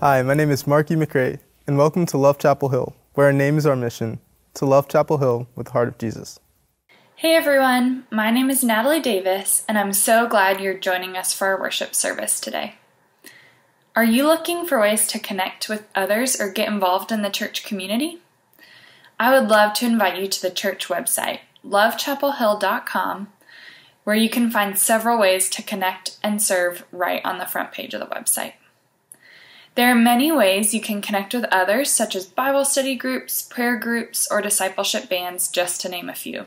Hi, my name is Marky McRae, and welcome to Love Chapel Hill, where our name is our mission to love Chapel Hill with the heart of Jesus. Hey everyone, my name is Natalie Davis, and I'm so glad you're joining us for our worship service today. Are you looking for ways to connect with others or get involved in the church community? I would love to invite you to the church website, lovechapelhill.com, where you can find several ways to connect and serve right on the front page of the website. There are many ways you can connect with others, such as Bible study groups, prayer groups, or discipleship bands, just to name a few.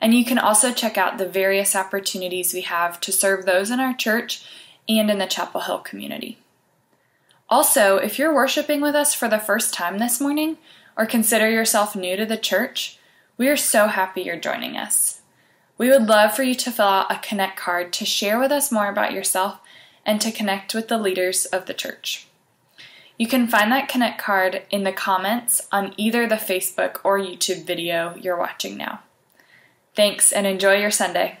And you can also check out the various opportunities we have to serve those in our church and in the Chapel Hill community. Also, if you're worshiping with us for the first time this morning, or consider yourself new to the church, we are so happy you're joining us. We would love for you to fill out a Connect card to share with us more about yourself and to connect with the leaders of the church. You can find that Connect card in the comments on either the Facebook or YouTube video you're watching now. Thanks and enjoy your Sunday.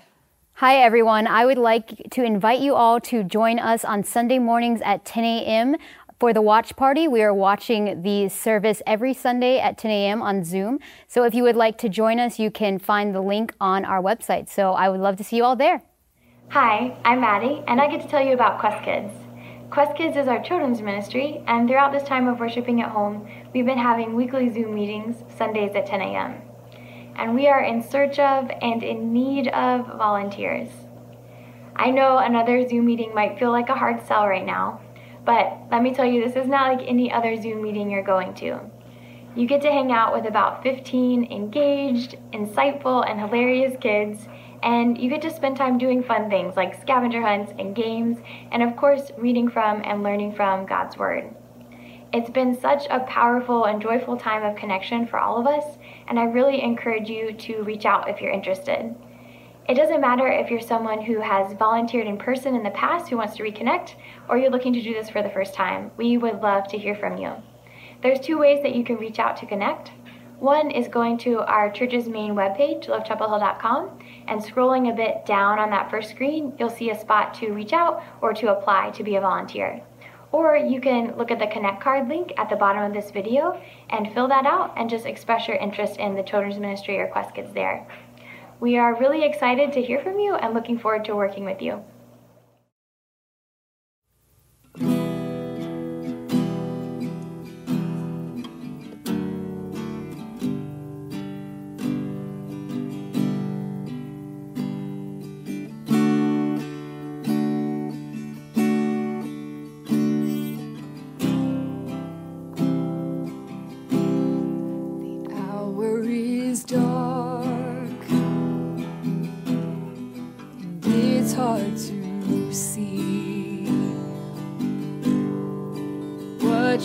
Hi, everyone. I would like to invite you all to join us on Sunday mornings at 10 a.m. for the watch party. We are watching the service every Sunday at 10 a.m. on Zoom. So if you would like to join us, you can find the link on our website. So I would love to see you all there. Hi, I'm Maddie, and I get to tell you about Quest Kids. Quest Kids is our children's ministry, and throughout this time of worshiping at home, we've been having weekly Zoom meetings, Sundays at 10 a.m. And we are in search of and in need of volunteers. I know another Zoom meeting might feel like a hard sell right now, but let me tell you, this is not like any other Zoom meeting you're going to. You get to hang out with about 15 engaged, insightful, and hilarious kids and you get to spend time doing fun things like scavenger hunts and games, and of course, reading from and learning from God's Word. It's been such a powerful and joyful time of connection for all of us, and I really encourage you to reach out if you're interested. It doesn't matter if you're someone who has volunteered in person in the past who wants to reconnect, or you're looking to do this for the first time. We would love to hear from you. There's two ways that you can reach out to connect. One is going to our church's main webpage, lovechapelhill.com, and scrolling a bit down on that first screen, you'll see a spot to reach out or to apply to be a volunteer. Or you can look at the Connect card link at the bottom of this video and fill that out and just express your interest in the children's ministry or Quest Kids there. We are really excited to hear from you and looking forward to working with you.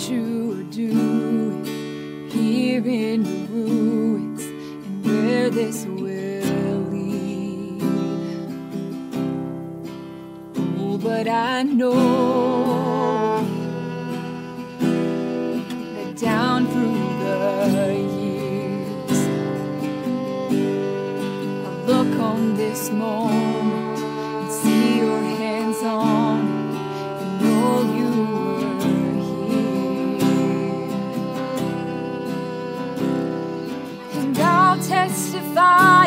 you do here in the ruins and where this will lead. Oh, but I know that down through the God.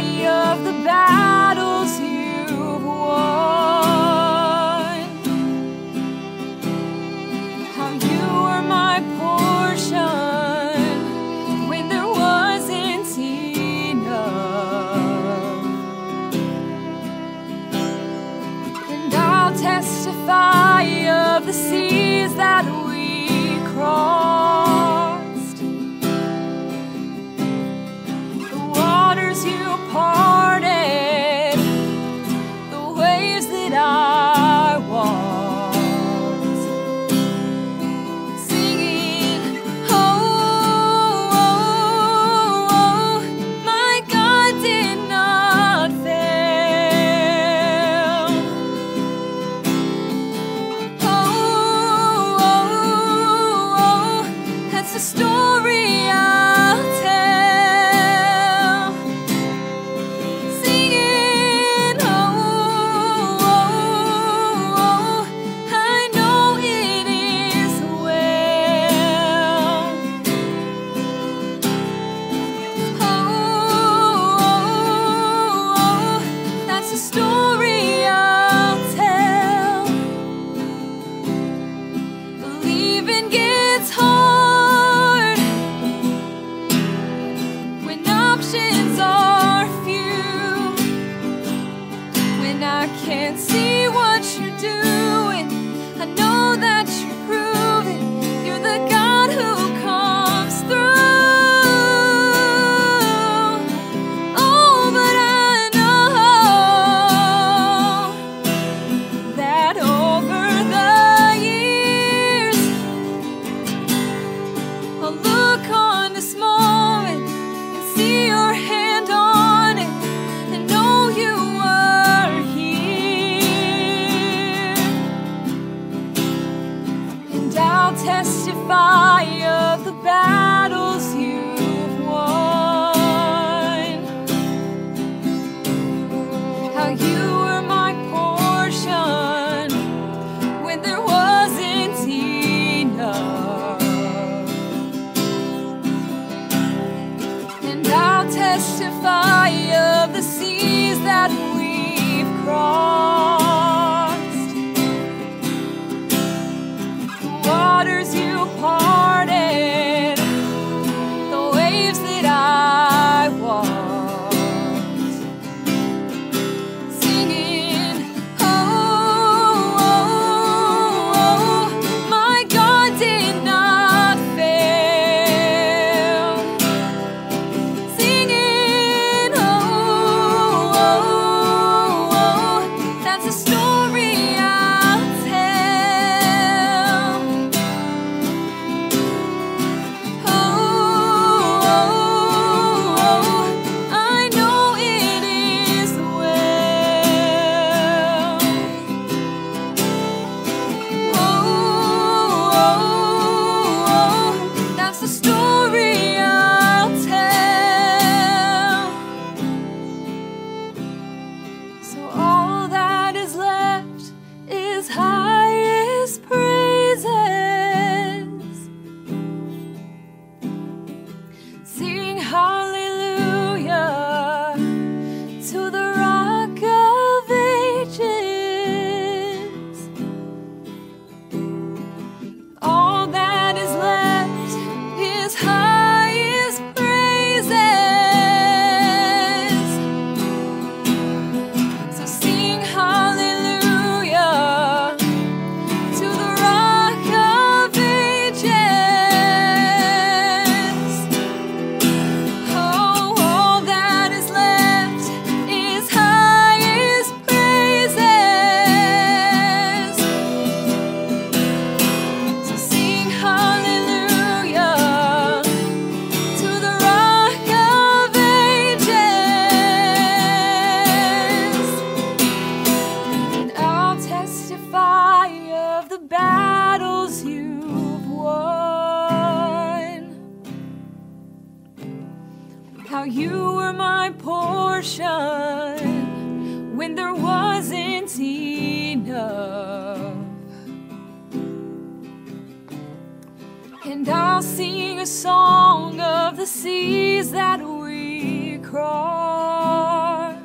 And I'll sing a song of the seas that we crossed,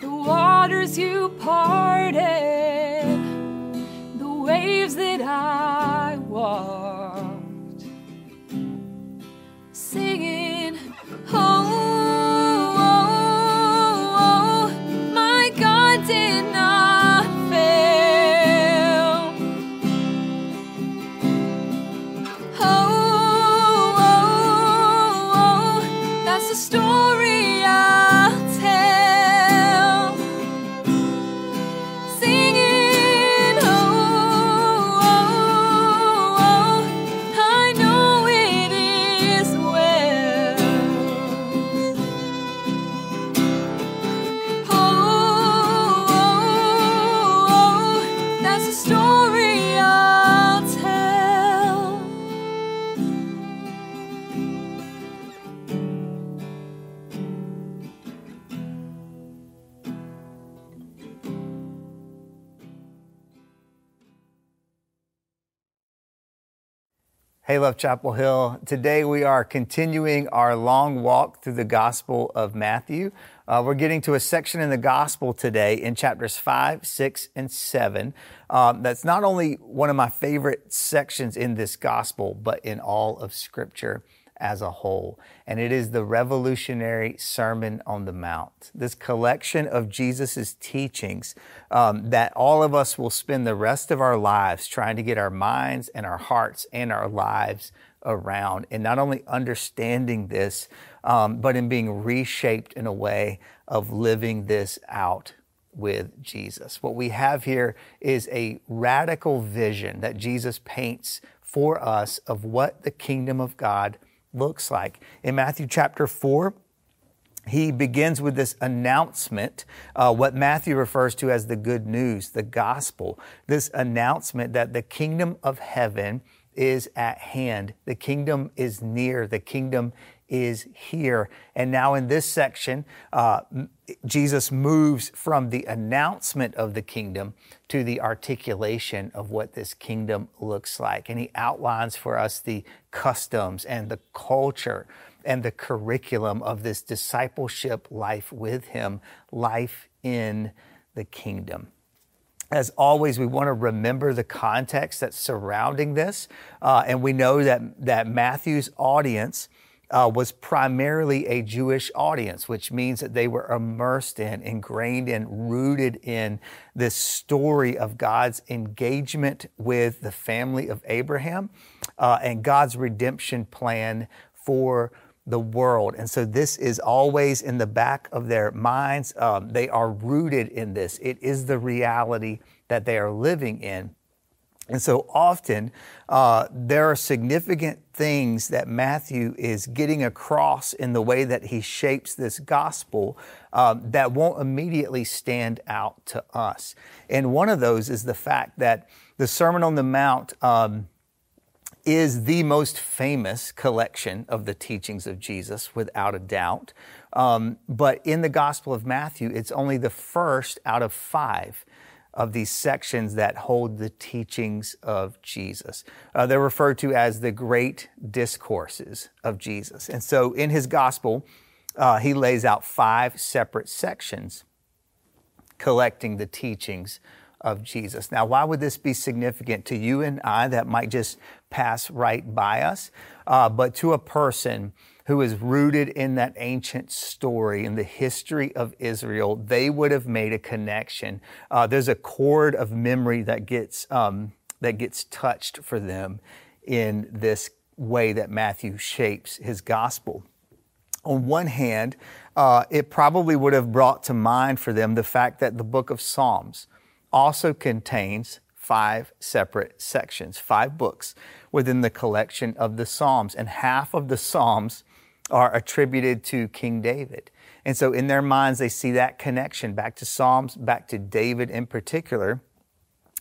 the waters you parted, Hey, Love Chapel Hill. Today we are continuing our long walk through the Gospel of Matthew. Uh, we're getting to a section in the Gospel today in chapters 5, 6, and 7. Um, that's not only one of my favorite sections in this Gospel, but in all of Scripture as a whole. And it is the revolutionary Sermon on the Mount. This collection of Jesus' teachings um, that all of us will spend the rest of our lives trying to get our minds and our hearts and our lives around. And not only understanding this, um, but in being reshaped in a way of living this out with Jesus. What we have here is a radical vision that Jesus paints for us of what the kingdom of God looks like. In Matthew chapter 4, he begins with this announcement, uh, what Matthew refers to as the good news, the gospel. This announcement that the kingdom of heaven is at hand. The kingdom is near. The kingdom is here. And now in this section, uh, Jesus moves from the announcement of the kingdom to the articulation of what this kingdom looks like. And he outlines for us the customs and the culture and the curriculum of this discipleship life with him, life in the kingdom. As always, we want to remember the context that's surrounding this. Uh, and we know that, that Matthew's audience uh, was primarily a Jewish audience, which means that they were immersed in, ingrained in, rooted in this story of God's engagement with the family of Abraham uh, and God's redemption plan for the world. And so this is always in the back of their minds. Um, they are rooted in this, it is the reality that they are living in. And so often uh, there are significant things that Matthew is getting across in the way that he shapes this gospel um, that won't immediately stand out to us. And one of those is the fact that the Sermon on the Mount um, is the most famous collection of the teachings of Jesus, without a doubt. Um, but in the Gospel of Matthew, it's only the first out of five of these sections that hold the teachings of Jesus. Uh, they're referred to as the great discourses of Jesus. And so in his gospel, uh, he lays out five separate sections collecting the teachings of Jesus. Now, why would this be significant to you and I that might just pass right by us? Uh, but to a person who is rooted in that ancient story in the history of Israel, they would have made a connection. Uh, there's a chord of memory that gets um, that gets touched for them in this way that Matthew shapes his gospel. On one hand, uh, it probably would have brought to mind for them the fact that the book of Psalms also contains five separate sections, five books within the collection of the Psalms. And half of the Psalms are attributed to King David. And so in their minds, they see that connection back to Psalms, back to David in particular,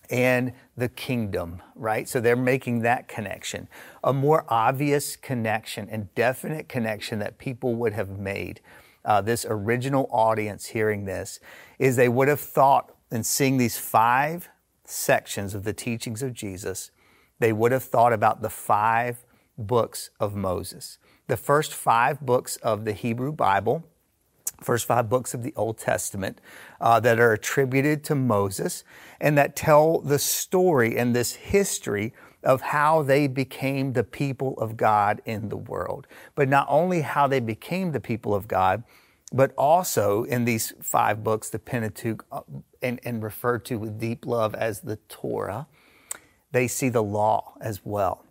and the kingdom, right? So they're making that connection. A more obvious connection and definite connection that people would have made, uh, this original audience hearing this, is they would have thought in seeing these five sections of the teachings of Jesus, they would have thought about the five books of Moses the first five books of the Hebrew Bible, first five books of the Old Testament uh, that are attributed to Moses and that tell the story and this history of how they became the people of God in the world. But not only how they became the people of God, but also in these five books, the Pentateuch, uh, and, and referred to with deep love as the Torah, they see the law as well.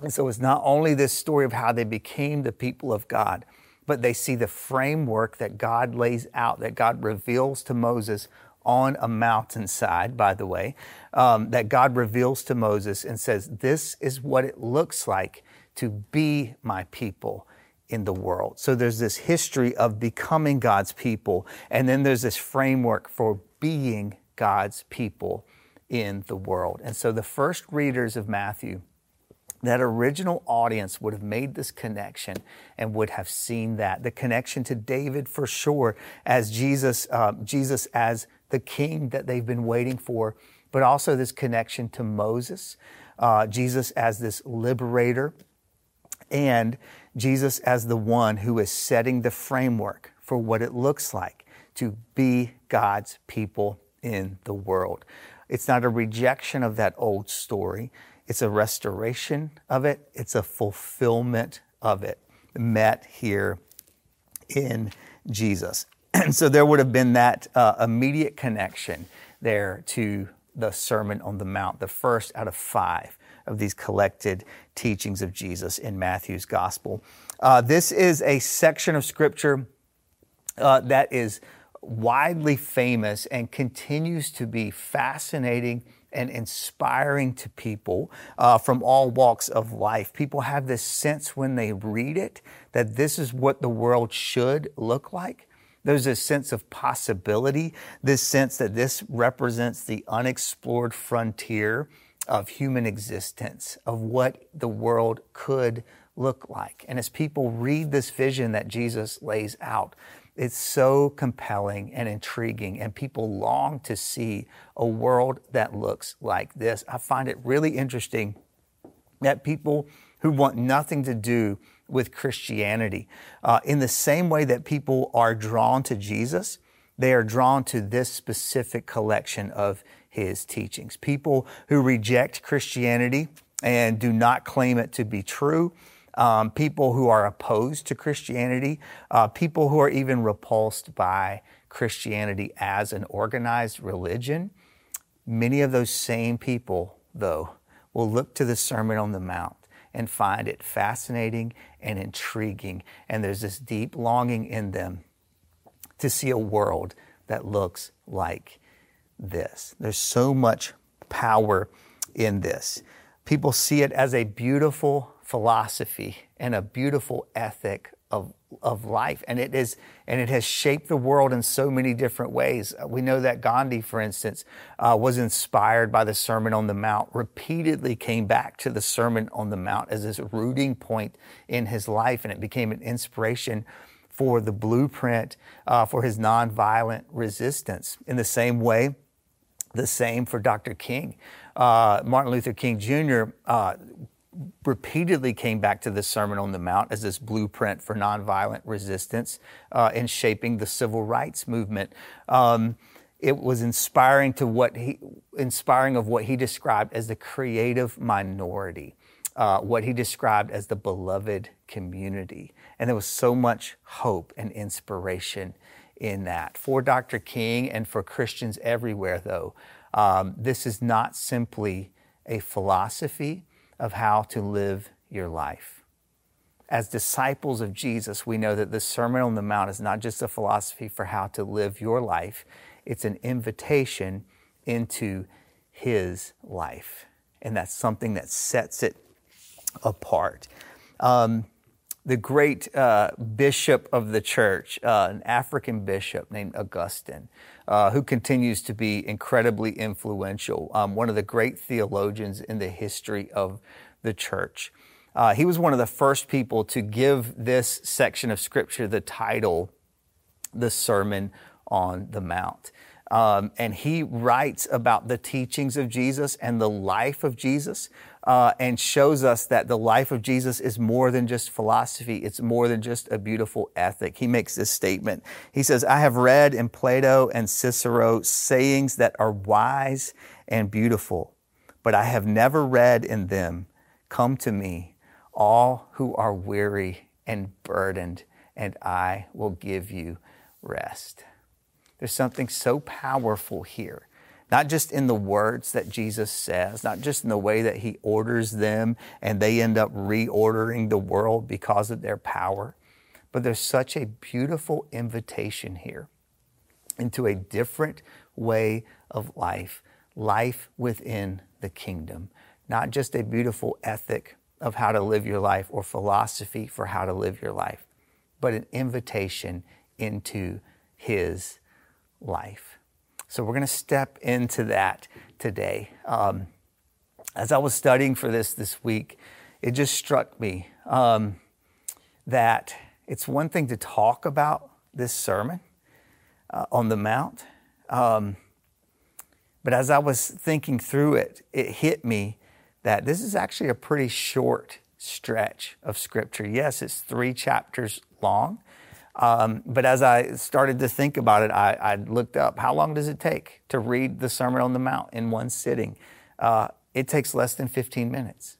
And so it's not only this story of how they became the people of God, but they see the framework that God lays out, that God reveals to Moses on a mountainside, by the way, um, that God reveals to Moses and says, This is what it looks like to be my people in the world. So there's this history of becoming God's people, and then there's this framework for being God's people in the world. And so the first readers of Matthew that original audience would have made this connection and would have seen that the connection to David for sure as Jesus, uh, Jesus as the king that they've been waiting for, but also this connection to Moses, uh, Jesus as this liberator, and Jesus as the one who is setting the framework for what it looks like to be God's people in the world. It's not a rejection of that old story. It's a restoration of it, it's a fulfillment of it, met here in Jesus. And so there would have been that uh, immediate connection there to the Sermon on the Mount, the first out of five of these collected teachings of Jesus in Matthew's Gospel. Uh, this is a section of Scripture uh, that is widely famous and continues to be fascinating and inspiring to people uh, from all walks of life. People have this sense when they read it that this is what the world should look like. There's a sense of possibility, this sense that this represents the unexplored frontier of human existence, of what the world could look like. And as people read this vision that Jesus lays out, it's so compelling and intriguing, and people long to see a world that looks like this. I find it really interesting that people who want nothing to do with Christianity, uh, in the same way that people are drawn to Jesus, they are drawn to this specific collection of his teachings. People who reject Christianity and do not claim it to be true um, people who are opposed to Christianity, uh, people who are even repulsed by Christianity as an organized religion. Many of those same people, though, will look to the Sermon on the Mount and find it fascinating and intriguing. And there's this deep longing in them to see a world that looks like this. There's so much power in this. People see it as a beautiful philosophy and a beautiful ethic of, of life. And it is, and it has shaped the world in so many different ways. We know that Gandhi, for instance, uh, was inspired by the Sermon on the Mount, repeatedly came back to the Sermon on the Mount as this rooting point in his life, and it became an inspiration for the blueprint uh, for his nonviolent resistance. In the same way, the same for Dr. King. Uh, Martin Luther King Jr. Uh, repeatedly came back to the Sermon on the Mount as this blueprint for nonviolent resistance uh, in shaping the civil rights movement. Um, it was inspiring to what he inspiring of what he described as the creative minority, uh, what he described as the beloved community, and there was so much hope and inspiration in that for Dr. King and for Christians everywhere. Though um, this is not simply a philosophy of how to live your life. As disciples of Jesus, we know that the Sermon on the Mount is not just a philosophy for how to live your life, it's an invitation into His life. And that's something that sets it apart. Um, the great uh, bishop of the church, uh, an African bishop named Augustine, uh, who continues to be incredibly influential, um, one of the great theologians in the history of the church. Uh, he was one of the first people to give this section of scripture the title, The Sermon on the Mount. Um, and he writes about the teachings of Jesus and the life of Jesus uh, and shows us that the life of Jesus is more than just philosophy. It's more than just a beautiful ethic. He makes this statement. He says, I have read in Plato and Cicero sayings that are wise and beautiful, but I have never read in them, Come to me, all who are weary and burdened, and I will give you rest. There's something so powerful here, not just in the words that Jesus says, not just in the way that he orders them and they end up reordering the world because of their power, but there's such a beautiful invitation here into a different way of life, life within the kingdom, not just a beautiful ethic of how to live your life or philosophy for how to live your life, but an invitation into his life. So we're going to step into that today. Um, as I was studying for this this week, it just struck me um, that it's one thing to talk about this sermon uh, on the Mount. Um, but as I was thinking through it, it hit me that this is actually a pretty short stretch of Scripture. Yes, it's three chapters long, um, but as I started to think about it, I, I, looked up how long does it take to read the Sermon on the Mount in one sitting? Uh, it takes less than 15 minutes.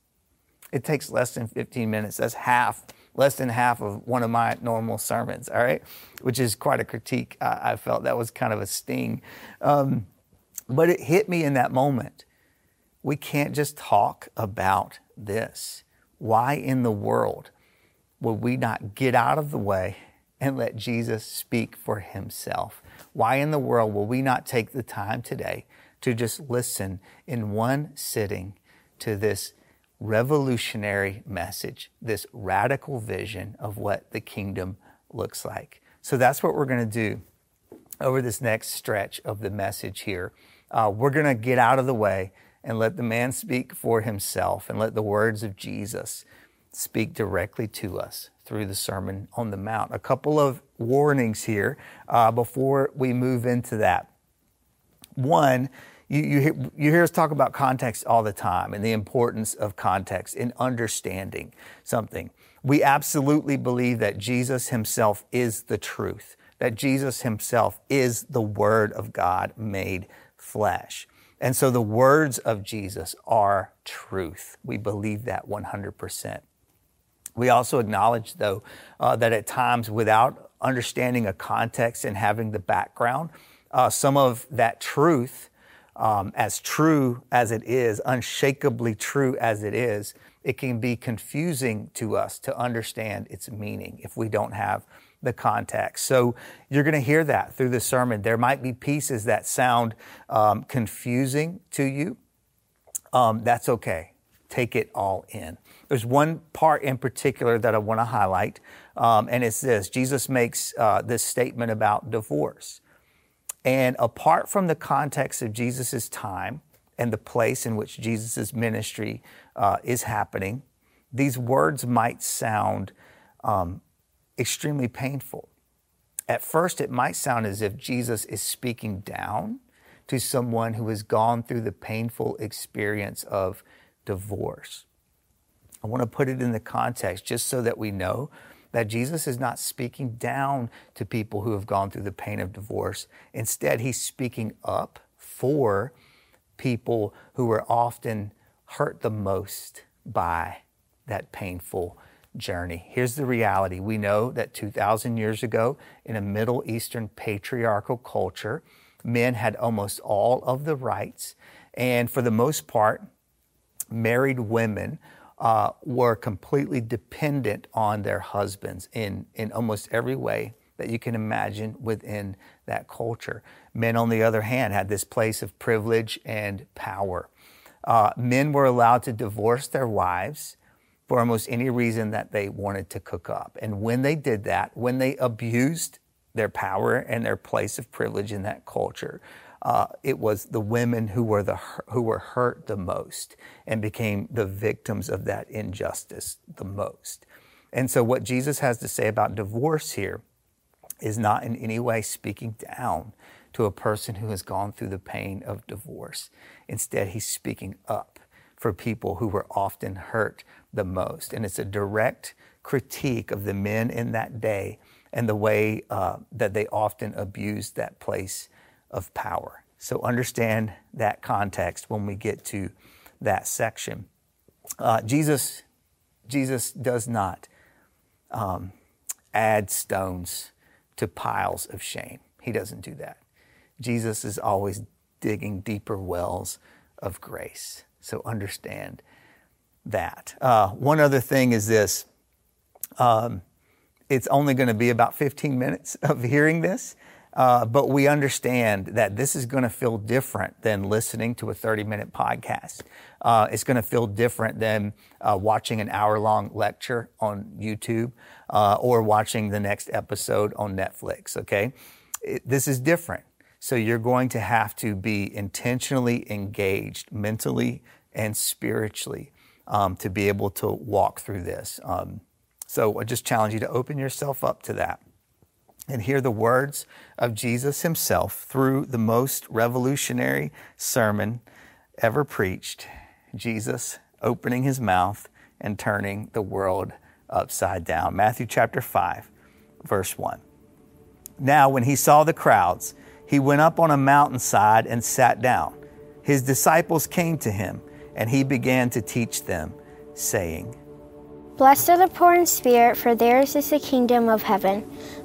It takes less than 15 minutes. That's half, less than half of one of my normal sermons, all right? Which is quite a critique. I, I felt that was kind of a sting. Um, but it hit me in that moment. We can't just talk about this. Why in the world would we not get out of the way and let Jesus speak for himself. Why in the world will we not take the time today to just listen in one sitting to this revolutionary message, this radical vision of what the kingdom looks like. So that's what we're going to do over this next stretch of the message here. Uh, we're going to get out of the way and let the man speak for himself and let the words of Jesus speak directly to us through the Sermon on the Mount. A couple of warnings here uh, before we move into that. One, you, you, you hear us talk about context all the time and the importance of context in understanding something. We absolutely believe that Jesus himself is the truth, that Jesus himself is the Word of God made flesh. And so the words of Jesus are truth. We believe that 100%. We also acknowledge, though, uh, that at times, without understanding a context and having the background, uh, some of that truth, um, as true as it is, unshakably true as it is, it can be confusing to us to understand its meaning if we don't have the context. So you're going to hear that through the sermon. There might be pieces that sound um, confusing to you. Um, that's okay. Take it all in. There's one part in particular that I want to highlight, um, and it's this Jesus makes uh, this statement about divorce. And apart from the context of Jesus' time and the place in which Jesus' ministry uh, is happening, these words might sound um, extremely painful. At first, it might sound as if Jesus is speaking down to someone who has gone through the painful experience of divorce. I want to put it in the context just so that we know that Jesus is not speaking down to people who have gone through the pain of divorce. Instead, he's speaking up for people who are often hurt the most by that painful journey. Here's the reality we know that 2,000 years ago, in a Middle Eastern patriarchal culture, men had almost all of the rights. And for the most part, married women uh, were completely dependent on their husbands in, in almost every way that you can imagine within that culture. Men, on the other hand, had this place of privilege and power. Uh, men were allowed to divorce their wives for almost any reason that they wanted to cook up. And when they did that, when they abused their power and their place of privilege in that culture, uh, it was the women who were the who were hurt the most and became the victims of that injustice the most. And so, what Jesus has to say about divorce here is not in any way speaking down to a person who has gone through the pain of divorce. Instead, he's speaking up for people who were often hurt the most. And it's a direct critique of the men in that day and the way uh, that they often abused that place of power. So understand that context when we get to that section. Uh, Jesus, Jesus does not um, add stones to piles of shame. He doesn't do that. Jesus is always digging deeper wells of grace. So understand that. Uh, one other thing is this um, it's only going to be about 15 minutes of hearing this. Uh, but we understand that this is going to feel different than listening to a 30 minute podcast. Uh, it's going to feel different than uh, watching an hour long lecture on YouTube uh, or watching the next episode on Netflix, okay? It, this is different. So you're going to have to be intentionally engaged mentally and spiritually um, to be able to walk through this. Um, so I just challenge you to open yourself up to that and hear the words of Jesus himself through the most revolutionary sermon ever preached Jesus opening his mouth and turning the world upside down. Matthew chapter 5, verse 1. Now, when he saw the crowds, he went up on a mountainside and sat down. His disciples came to him, and he began to teach them, saying, Blessed are the poor in spirit, for theirs is the kingdom of heaven.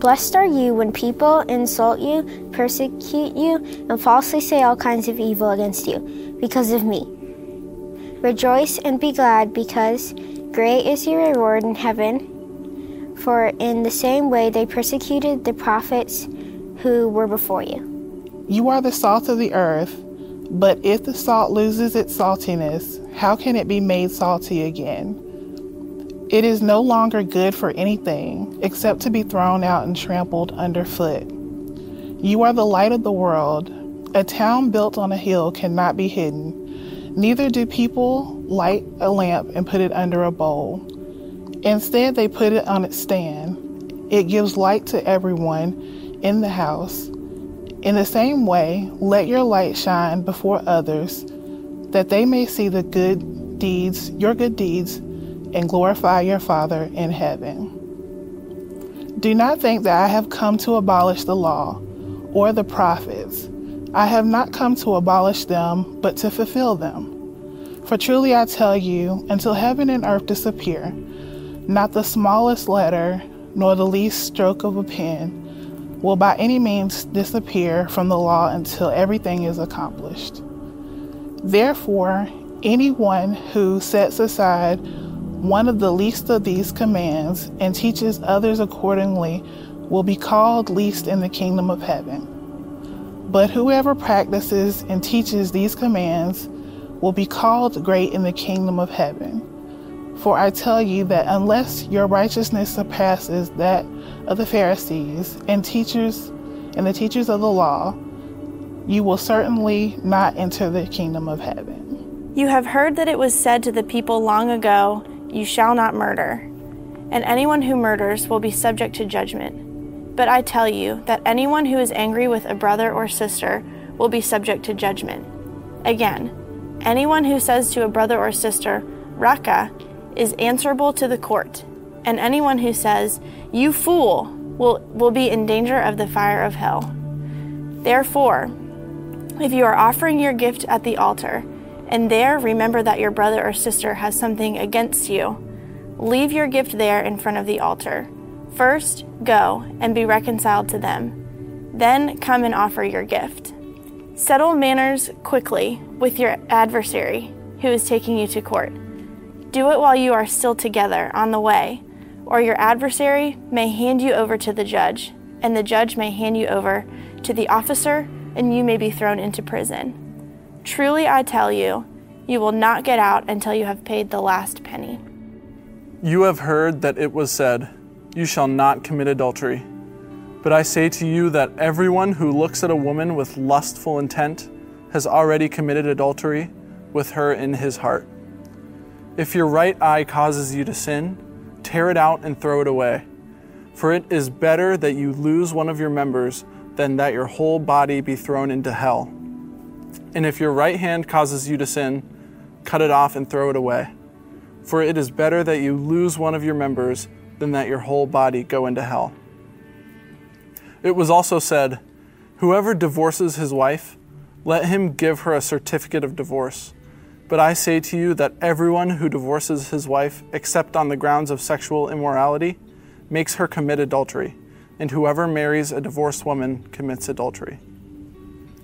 Blessed are you when people insult you, persecute you, and falsely say all kinds of evil against you, because of me. Rejoice and be glad, because great is your reward in heaven, for in the same way they persecuted the prophets who were before you. You are the salt of the earth, but if the salt loses its saltiness, how can it be made salty again? It is no longer good for anything except to be thrown out and trampled underfoot. You are the light of the world. A town built on a hill cannot be hidden. Neither do people light a lamp and put it under a bowl. Instead, they put it on its stand. It gives light to everyone in the house. In the same way, let your light shine before others, that they may see the good deeds, your good deeds, and glorify your Father in heaven. Do not think that I have come to abolish the law or the prophets. I have not come to abolish them, but to fulfill them. For truly I tell you, until heaven and earth disappear, not the smallest letter nor the least stroke of a pen will by any means disappear from the law until everything is accomplished. Therefore, anyone who sets aside one of the least of these commands and teaches others accordingly will be called least in the kingdom of heaven. But whoever practices and teaches these commands will be called great in the kingdom of heaven. For I tell you that unless your righteousness surpasses that of the Pharisees and teachers and the teachers of the law, you will certainly not enter the kingdom of heaven. You have heard that it was said to the people long ago, You shall not murder, and anyone who murders will be subject to judgment. But I tell you that anyone who is angry with a brother or sister will be subject to judgment. Again, anyone who says to a brother or sister, Raca, is answerable to the court, and anyone who says, You fool, will, will be in danger of the fire of hell. Therefore, if you are offering your gift at the altar, and there remember that your brother or sister has something against you, leave your gift there in front of the altar. First, go and be reconciled to them. Then come and offer your gift. Settle matters quickly with your adversary who is taking you to court. Do it while you are still together on the way, or your adversary may hand you over to the judge, and the judge may hand you over to the officer, and you may be thrown into prison. Truly, I tell you, you will not get out until you have paid the last penny. You have heard that it was said, You shall not commit adultery. But I say to you that everyone who looks at a woman with lustful intent has already committed adultery with her in his heart. If your right eye causes you to sin, tear it out and throw it away. For it is better that you lose one of your members than that your whole body be thrown into hell. And if your right hand causes you to sin, cut it off and throw it away. For it is better that you lose one of your members than that your whole body go into hell. It was also said, Whoever divorces his wife, let him give her a certificate of divorce. But I say to you that everyone who divorces his wife, except on the grounds of sexual immorality, makes her commit adultery, and whoever marries a divorced woman commits adultery.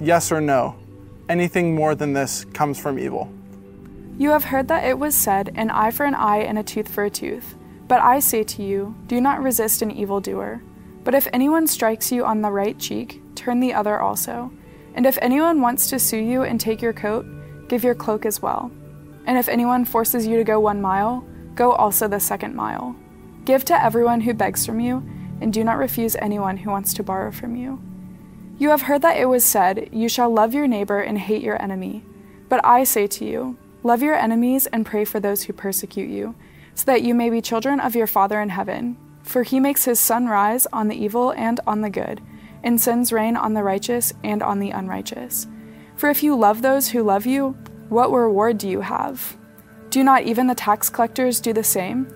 yes or no. Anything more than this comes from evil. You have heard that it was said, an eye for an eye and a tooth for a tooth. But I say to you, do not resist an evildoer. But if anyone strikes you on the right cheek, turn the other also. And if anyone wants to sue you and take your coat, give your cloak as well. And if anyone forces you to go one mile, go also the second mile. Give to everyone who begs from you, and do not refuse anyone who wants to borrow from you. You have heard that it was said, You shall love your neighbor and hate your enemy. But I say to you, Love your enemies and pray for those who persecute you, so that you may be children of your Father in heaven. For he makes his sun rise on the evil and on the good, and sends rain on the righteous and on the unrighteous. For if you love those who love you, what reward do you have? Do not even the tax collectors do the same?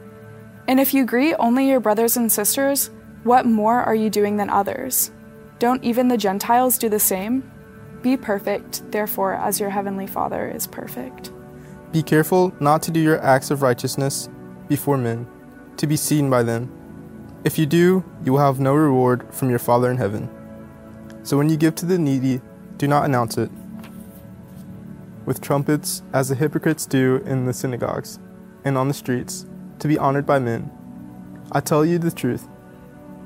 And if you greet only your brothers and sisters, what more are you doing than others? Don't even the Gentiles do the same? Be perfect, therefore, as your heavenly Father is perfect. Be careful not to do your acts of righteousness before men, to be seen by them. If you do, you will have no reward from your Father in heaven. So when you give to the needy, do not announce it with trumpets, as the hypocrites do in the synagogues and on the streets, to be honored by men. I tell you the truth,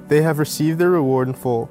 they have received their reward in full.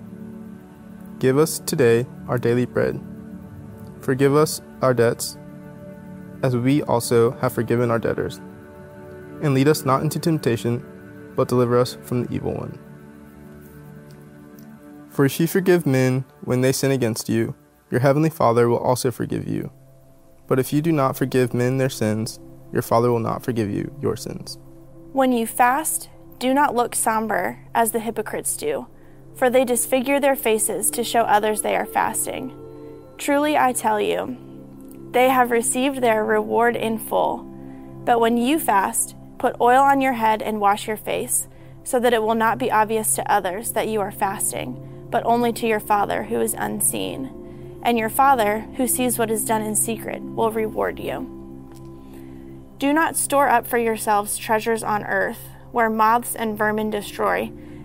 Give us today our daily bread. Forgive us our debts, as we also have forgiven our debtors. And lead us not into temptation, but deliver us from the evil one. For if you forgive men when they sin against you, your heavenly Father will also forgive you. But if you do not forgive men their sins, your Father will not forgive you your sins. When you fast, do not look somber, as the hypocrites do for they disfigure their faces to show others they are fasting. Truly I tell you, they have received their reward in full. But when you fast, put oil on your head and wash your face, so that it will not be obvious to others that you are fasting, but only to your Father who is unseen. And your Father, who sees what is done in secret, will reward you. Do not store up for yourselves treasures on earth, where moths and vermin destroy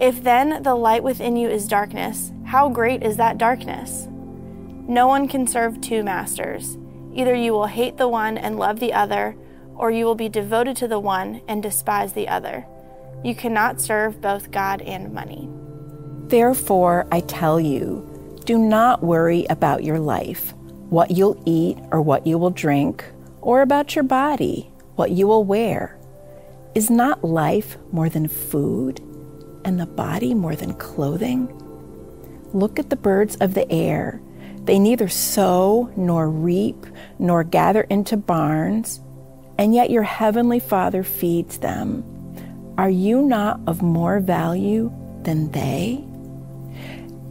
If then the light within you is darkness, how great is that darkness? No one can serve two masters. Either you will hate the one and love the other, or you will be devoted to the one and despise the other. You cannot serve both God and money. Therefore, I tell you, do not worry about your life, what you'll eat or what you will drink, or about your body, what you will wear. Is not life more than food? And the body more than clothing? Look at the birds of the air. They neither sow nor reap nor gather into barns, and yet your heavenly Father feeds them. Are you not of more value than they?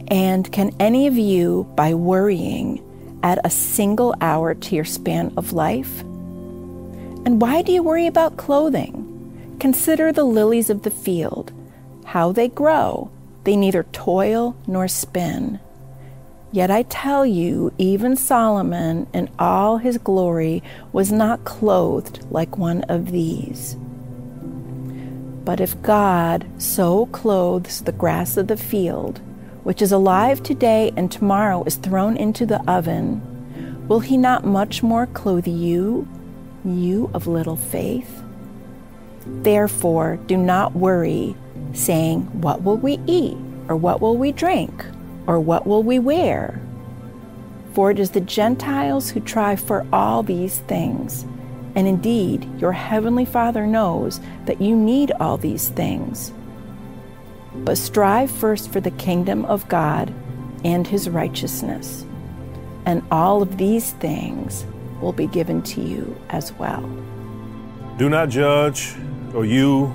And can any of you, by worrying, add a single hour to your span of life? And why do you worry about clothing? Consider the lilies of the field how they grow. They neither toil nor spin. Yet I tell you, even Solomon in all his glory was not clothed like one of these. But if God so clothes the grass of the field, which is alive today and tomorrow is thrown into the oven, will he not much more clothe you, you of little faith? Therefore, do not worry saying, What will we eat? Or what will we drink? Or what will we wear? For it is the Gentiles who try for all these things. And indeed, your heavenly Father knows that you need all these things. But strive first for the kingdom of God and his righteousness, and all of these things will be given to you as well. Do not judge, or you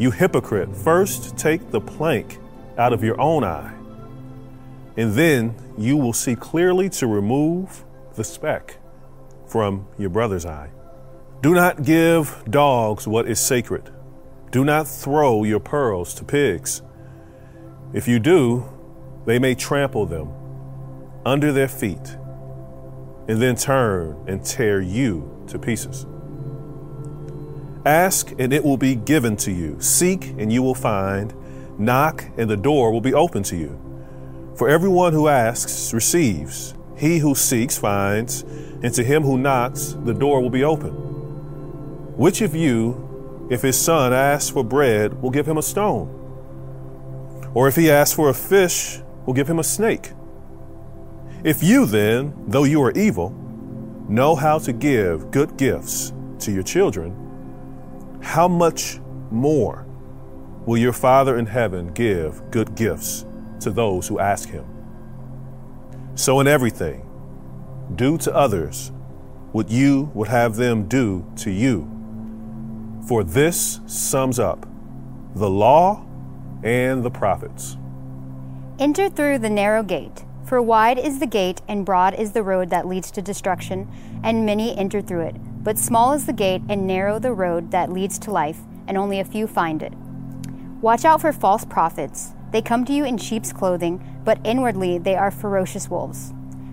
You hypocrite, first take the plank out of your own eye, and then you will see clearly to remove the speck from your brother's eye. Do not give dogs what is sacred. Do not throw your pearls to pigs. If you do, they may trample them under their feet and then turn and tear you to pieces. Ask and it will be given to you. Seek and you will find. Knock and the door will be open to you. For everyone who asks receives. He who seeks finds. And to him who knocks, the door will be open. Which of you, if his son asks for bread, will give him a stone? Or if he asks for a fish, will give him a snake? If you then, though you are evil, know how to give good gifts to your children, how much more will your Father in heaven give good gifts to those who ask him? So, in everything, do to others what you would have them do to you. For this sums up the law and the prophets. Enter through the narrow gate. For wide is the gate and broad is the road that leads to destruction, and many enter through it. But small is the gate and narrow the road that leads to life, and only a few find it. Watch out for false prophets. They come to you in sheep's clothing, but inwardly they are ferocious wolves.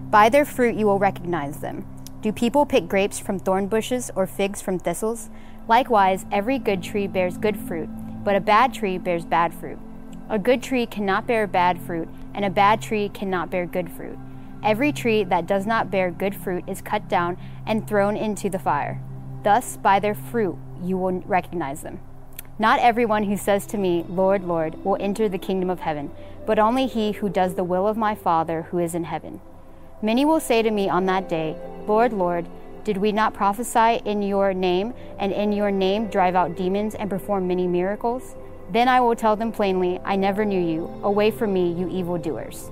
By their fruit you will recognize them. Do people pick grapes from thorn bushes or figs from thistles? Likewise, every good tree bears good fruit, but a bad tree bears bad fruit. A good tree cannot bear bad fruit, and a bad tree cannot bear good fruit. Every tree that does not bear good fruit is cut down and thrown into the fire. Thus, by their fruit, you will recognize them. Not everyone who says to me, Lord, Lord, will enter the kingdom of heaven, but only he who does the will of my Father who is in heaven. Many will say to me on that day, Lord, Lord, did we not prophesy in your name, and in your name drive out demons and perform many miracles? Then I will tell them plainly, I never knew you. Away from me, you evildoers.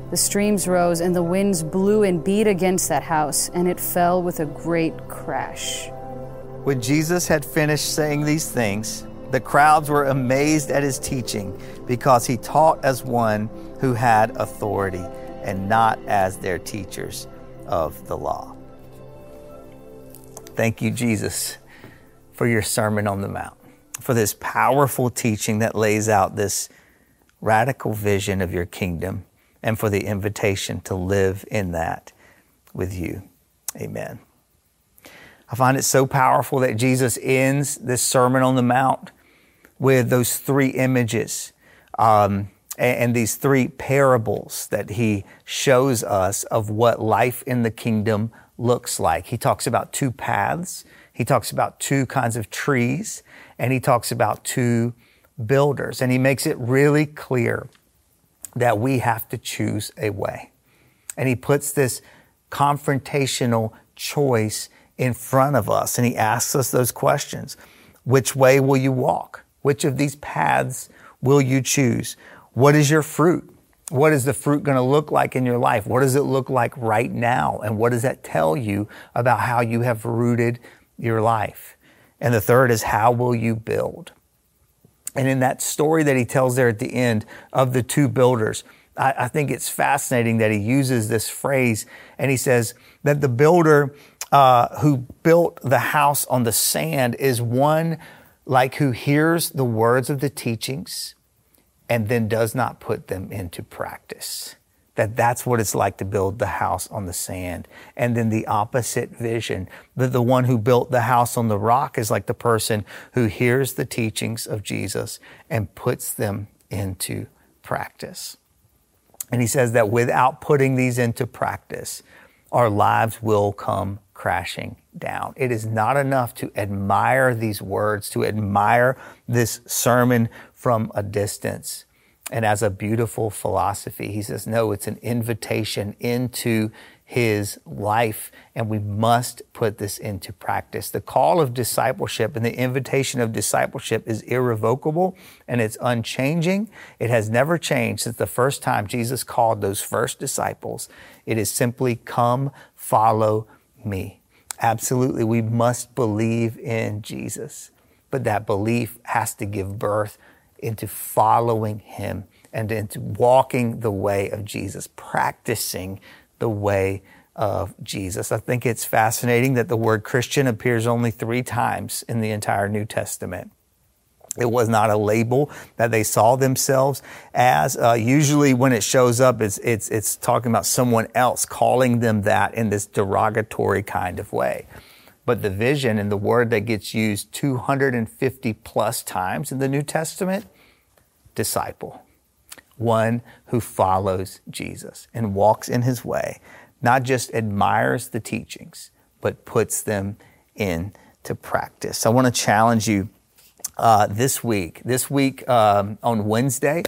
the streams rose, and the winds blew and beat against that house, and it fell with a great crash. When Jesus had finished saying these things, the crowds were amazed at his teaching because he taught as one who had authority and not as their teachers of the law. Thank you, Jesus, for your Sermon on the Mount, for this powerful teaching that lays out this radical vision of your kingdom, and for the invitation to live in that with you. Amen. I find it so powerful that Jesus ends this Sermon on the Mount with those three images um, and, and these three parables that he shows us of what life in the kingdom looks like. He talks about two paths, he talks about two kinds of trees, and he talks about two builders. And he makes it really clear that we have to choose a way. And he puts this confrontational choice in front of us and he asks us those questions. Which way will you walk? Which of these paths will you choose? What is your fruit? What is the fruit going to look like in your life? What does it look like right now? And what does that tell you about how you have rooted your life? And the third is how will you build? And in that story that he tells there at the end of the two builders, I, I think it's fascinating that he uses this phrase and he says that the builder uh, who built the house on the sand is one like who hears the words of the teachings and then does not put them into practice. That that's what it's like to build the house on the sand. And then the opposite vision, that the one who built the house on the rock is like the person who hears the teachings of Jesus and puts them into practice. And he says that without putting these into practice, our lives will come crashing down. It is not enough to admire these words, to admire this sermon from a distance and as a beautiful philosophy. He says, no, it's an invitation into his life, and we must put this into practice. The call of discipleship and the invitation of discipleship is irrevocable and it's unchanging. It has never changed since the first time Jesus called those first disciples. It is simply come, follow me. Absolutely, we must believe in Jesus, but that belief has to give birth into following Him and into walking the way of Jesus, practicing the way of Jesus. I think it's fascinating that the word Christian appears only three times in the entire New Testament. It was not a label that they saw themselves as. Uh, usually, when it shows up, it's, it's, it's talking about someone else calling them that in this derogatory kind of way. But the vision and the word that gets used 250 plus times in the New Testament disciple, one who follows Jesus and walks in his way, not just admires the teachings, but puts them into practice. I want to challenge you uh, this week. This week um, on Wednesday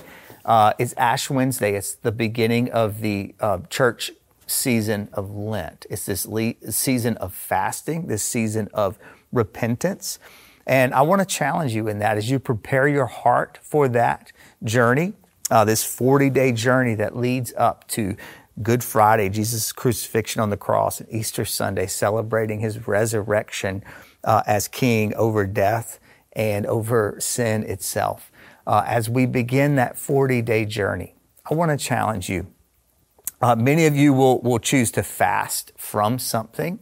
uh, is Ash Wednesday. It's the beginning of the uh, church season of Lent. It's this le- season of fasting, this season of repentance. And I want to challenge you in that as you prepare your heart for that journey, uh, this 40 day journey that leads up to Good Friday, Jesus' crucifixion on the cross, and Easter Sunday, celebrating his resurrection uh, as king over death and over sin itself. Uh, as we begin that 40 day journey, I want to challenge you. Uh, many of you will, will choose to fast from something.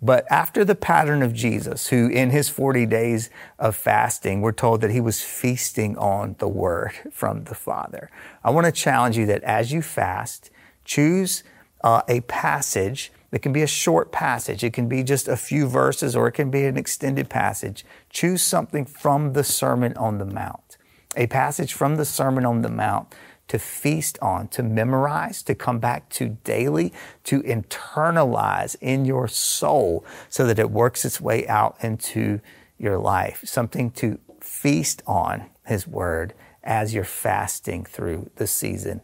But after the pattern of Jesus, who in his 40 days of fasting, we're told that he was feasting on the word from the Father. I want to challenge you that as you fast, choose uh, a passage it can be a short passage. It can be just a few verses or it can be an extended passage. Choose something from the Sermon on the Mount. A passage from the Sermon on the Mount to feast on, to memorize, to come back to daily, to internalize in your soul so that it works its way out into your life. Something to feast on His Word as you're fasting through the season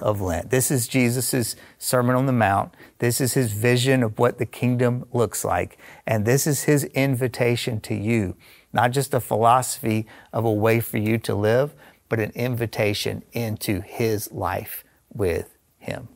of Lent. This is Jesus' Sermon on the Mount. This is his vision of what the kingdom looks like. And this is his invitation to you, not just a philosophy of a way for you to live, but an invitation into his life with him.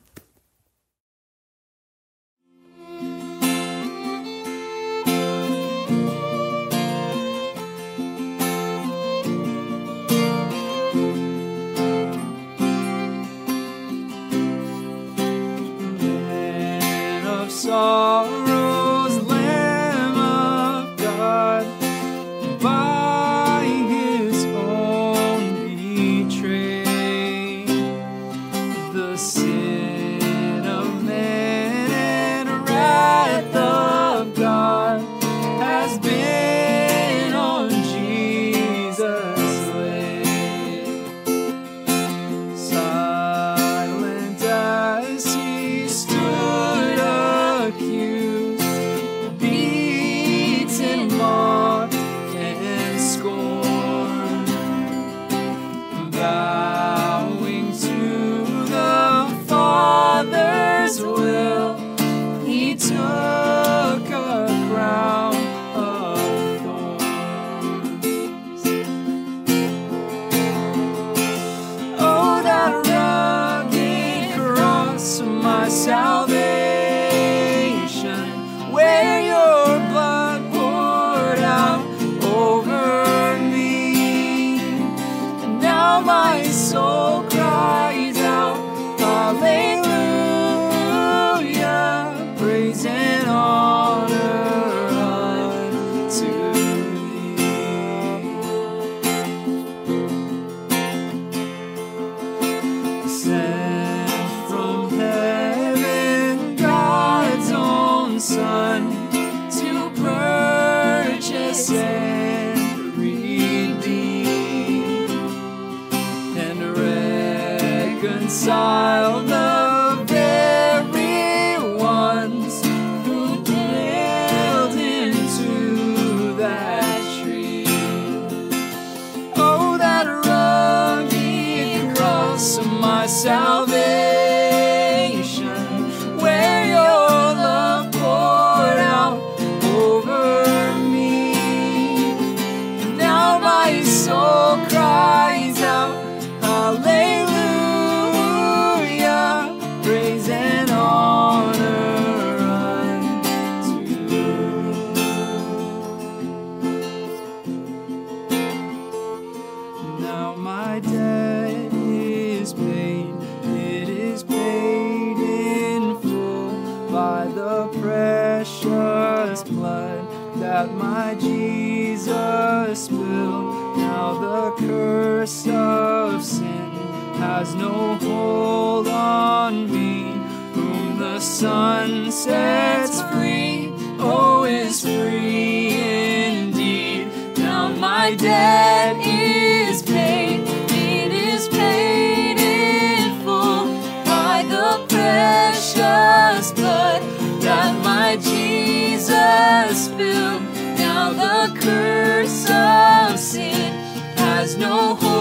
Jesus spilled. Now the curse of sin has no hold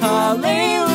Hallelujah,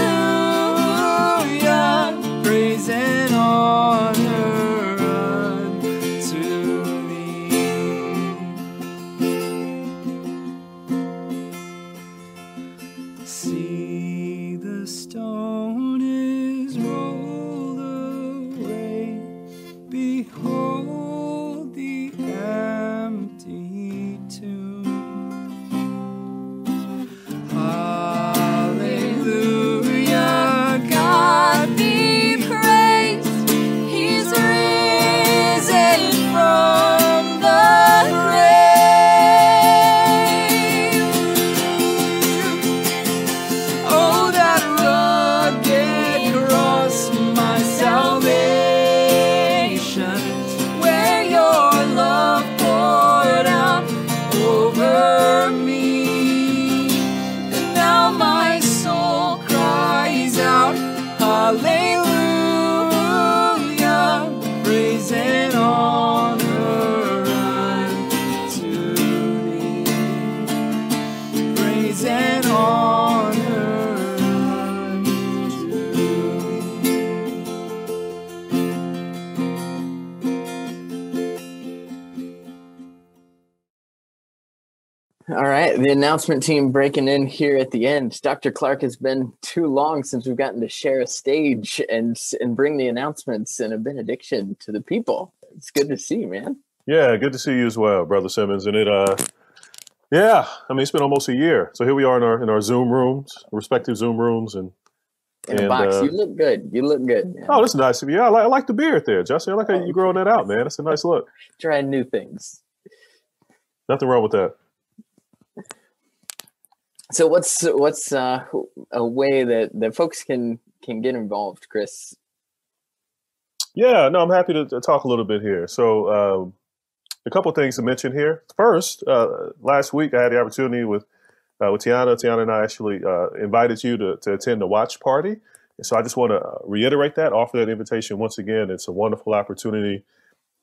right, the announcement team breaking in here at the end. Dr. Clark has been too long since we've gotten to share a stage and and bring the announcements and a benediction to the people. It's good to see, you, man. Yeah, good to see you as well, brother Simmons. And it, uh, yeah, I mean, it's been almost a year. So here we are in our in our Zoom rooms, respective Zoom rooms, and In a and, box, uh, you look good. You look good. Man. oh, that's nice of you. Yeah, I like, I like the beard there, Justin. I like how you growing that out, man. It's a nice look. Trying new things. Nothing wrong with that. So what's what's uh, a way that that folks can can get involved, Chris? Yeah, no, I'm happy to, to talk a little bit here. So, um, a couple things to mention here. First, uh, last week I had the opportunity with uh, with Tiana. Tiana and I actually uh, invited you to, to attend the watch party. So I just want to reiterate that, offer that invitation once again. It's a wonderful opportunity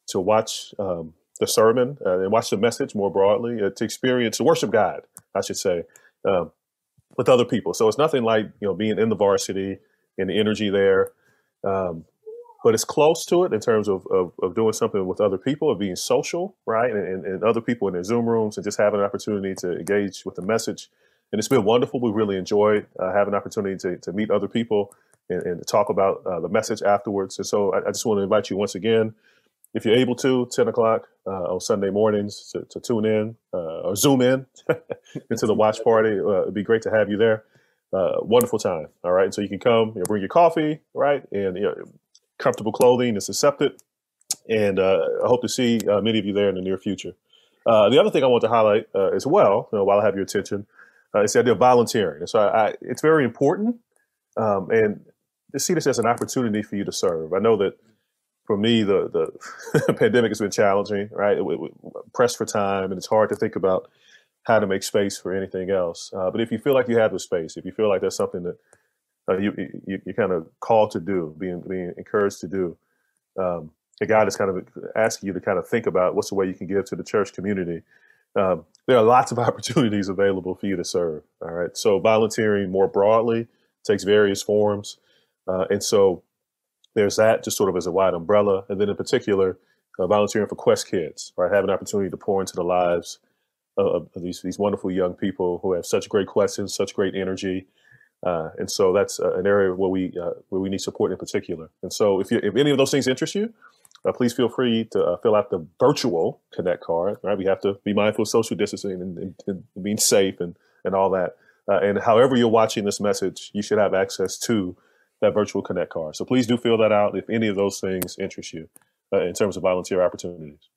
to watch um, the sermon uh, and watch the message more broadly, uh, to experience the worship guide, I should say, um, with other people. So it's nothing like you know being in the varsity and the energy there. Um, but it's close to it in terms of, of, of doing something with other people, of being social, right? And, and, and other people in their Zoom rooms and just having an opportunity to engage with the message. And it's been wonderful. We really enjoyed uh, having an opportunity to, to meet other people and, and to talk about uh, the message afterwards. And so I, I just want to invite you once again, if you're able to, 10 o'clock uh, on Sunday mornings to, to tune in uh, or zoom in into the watch party. Uh, it'd be great to have you there. Uh, wonderful time. All right. And so you can come, you know, bring your coffee, right? And you know, comfortable clothing is accepted. and uh, I hope to see uh, many of you there in the near future. Uh, the other thing I want to highlight uh, as well, you know, while I have your attention, is the idea of volunteering. And so I, I, it's very important, um, and to see this as an opportunity for you to serve. I know that for me, the the pandemic has been challenging, right? It, it, pressed for time, and it's hard to think about how to make space for anything else. Uh, but if you feel like you have the space, if you feel like that's something that uh, you, you you kind of called to do, being being encouraged to do, um, God is kind of asking you to kind of think about what's the way you can give to the church community. Um, there are lots of opportunities available for you to serve. All right, so volunteering more broadly takes various forms, uh, and so there's that just sort of as a wide umbrella, and then in particular, uh, volunteering for Quest Kids, right? Have an opportunity to pour into the lives of, of these these wonderful young people who have such great questions, such great energy, uh, and so that's uh, an area where we uh, where we need support in particular. And so if you if any of those things interest you, uh, please feel free to uh, fill out the virtual Connect card. Right, we have to be mindful of social distancing and, and, and being safe and and all that. Uh, and however you're watching this message, you should have access to that virtual Connect card. So please do fill that out if any of those things interest you in terms of volunteer opportunities.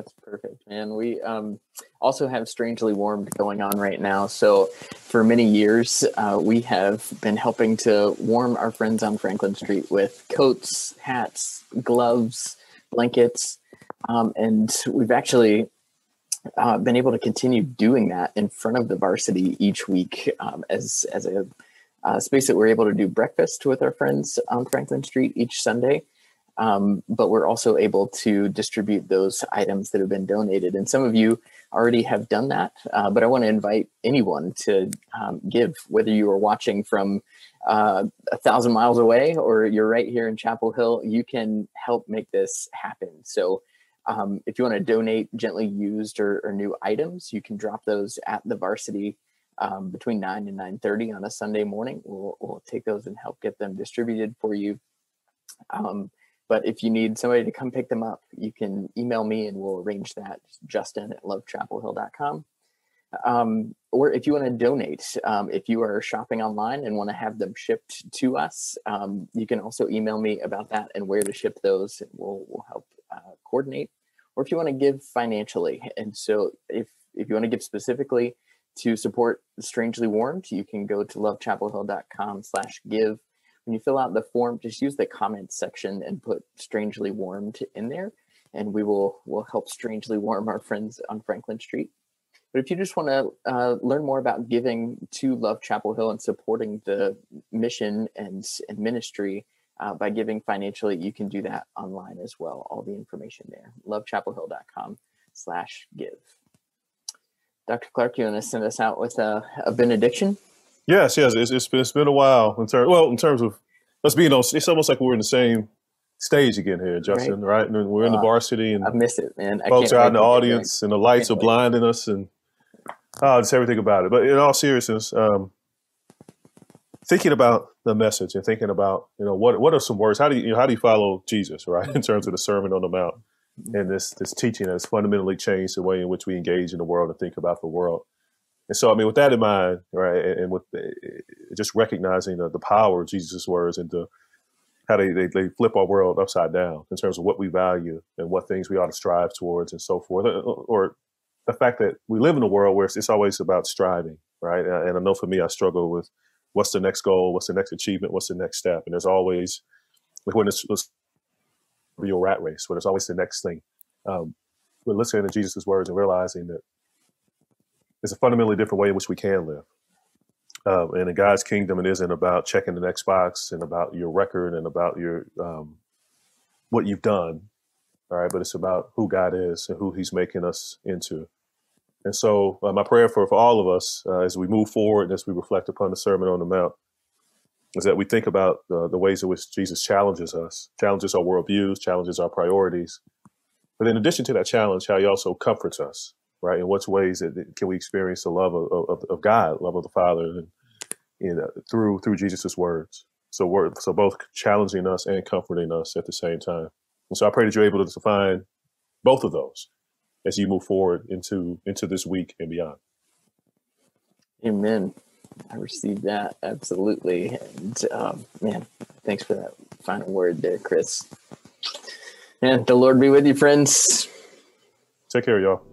That's perfect, man. We um, also have Strangely Warmed going on right now. So, for many years, uh, we have been helping to warm our friends on Franklin Street with coats, hats, gloves, blankets. Um, and we've actually uh, been able to continue doing that in front of the varsity each week um, as, as a uh, space that we're able to do breakfast with our friends on Franklin Street each Sunday. Um, but we're also able to distribute those items that have been donated. And some of you already have done that, uh, but I want to invite anyone to um, give, whether you are watching from uh, a thousand miles away or you're right here in Chapel Hill, you can help make this happen. So um, if you want to donate gently used or, or, new items, you can drop those at the varsity um, between 9 and 9.30 on a Sunday morning. We'll, we'll take those and help get them distributed for you. Um, but if you need somebody to come pick them up, you can email me and we'll arrange that. Justin at lovechapelhill.com. Um, or if you want to donate, um, if you are shopping online and want to have them shipped to us, um, you can also email me about that and where to ship those. We'll, we'll help uh, coordinate. Or if you want to give financially, and so if if you want to give specifically to support Strangely Warmed, you can go to lovechapelhill.com/give when you fill out the form, just use the comments section and put strangely warmed in there, and we will will help strangely warm our friends on Franklin Street. But if you just want to uh, learn more about giving to Love Chapel Hill and supporting the mission and, and ministry uh, by giving financially, you can do that online as well. All the information there, lovechapelhill.com slash give. Dr. Clark, you want to send us out with a, a benediction? Yes, yes, it's, it's been it's been a while in terms. Well, in terms of let's be honest, it's almost like we're in the same stage again here, Justin. Right? right? we're in the uh, varsity, and I miss it, man. I folks are out in the audience, and the lights are blinding us, and oh, just everything about it. But in all seriousness, um, thinking about the message and thinking about you know what what are some words? How do you, you know, how do you follow Jesus, right? In terms of the Sermon on the Mount and this this teaching that has fundamentally changed the way in which we engage in the world and think about the world. And so, I mean, with that in mind, right, and, with just recognizing the, the power of Jesus' words and the, how they, they, they, flip our world upside down in terms of what we value and what things we ought to strive towards and so forth, uh, or the fact that we live in a world where it's, it's always about striving, right? And I know for me, I struggle with what's the next goal, what's the next achievement, what's the next step, and there's always like when it's, it's real rat race, where there's always the next thing. Um, but listening to Jesus' words and realizing that it's a fundamentally different way in which we can live. Uh, and in God's kingdom, it isn't about checking the next box and about your record and about your um, what you've done, all right. But it's about who God is and who He's making us into. And so, uh, my prayer for for all of us uh, as we move forward and as we reflect upon the Sermon on the Mount is that we think about uh, the ways in which Jesus challenges us, challenges our worldviews, challenges our priorities. But in addition to that challenge, how He also comforts us right? In what ways that can we experience the love of, of, of God, love of the Father, and, you know, through through Jesus' words? So we're so both challenging us and comforting us at the same time. And so I pray that you're able to find both of those as you move forward into into this week and beyond. Amen. I received that absolutely, and um, man, thanks for that final word there, Chris. And the Lord be with you, friends. Take care, y'all.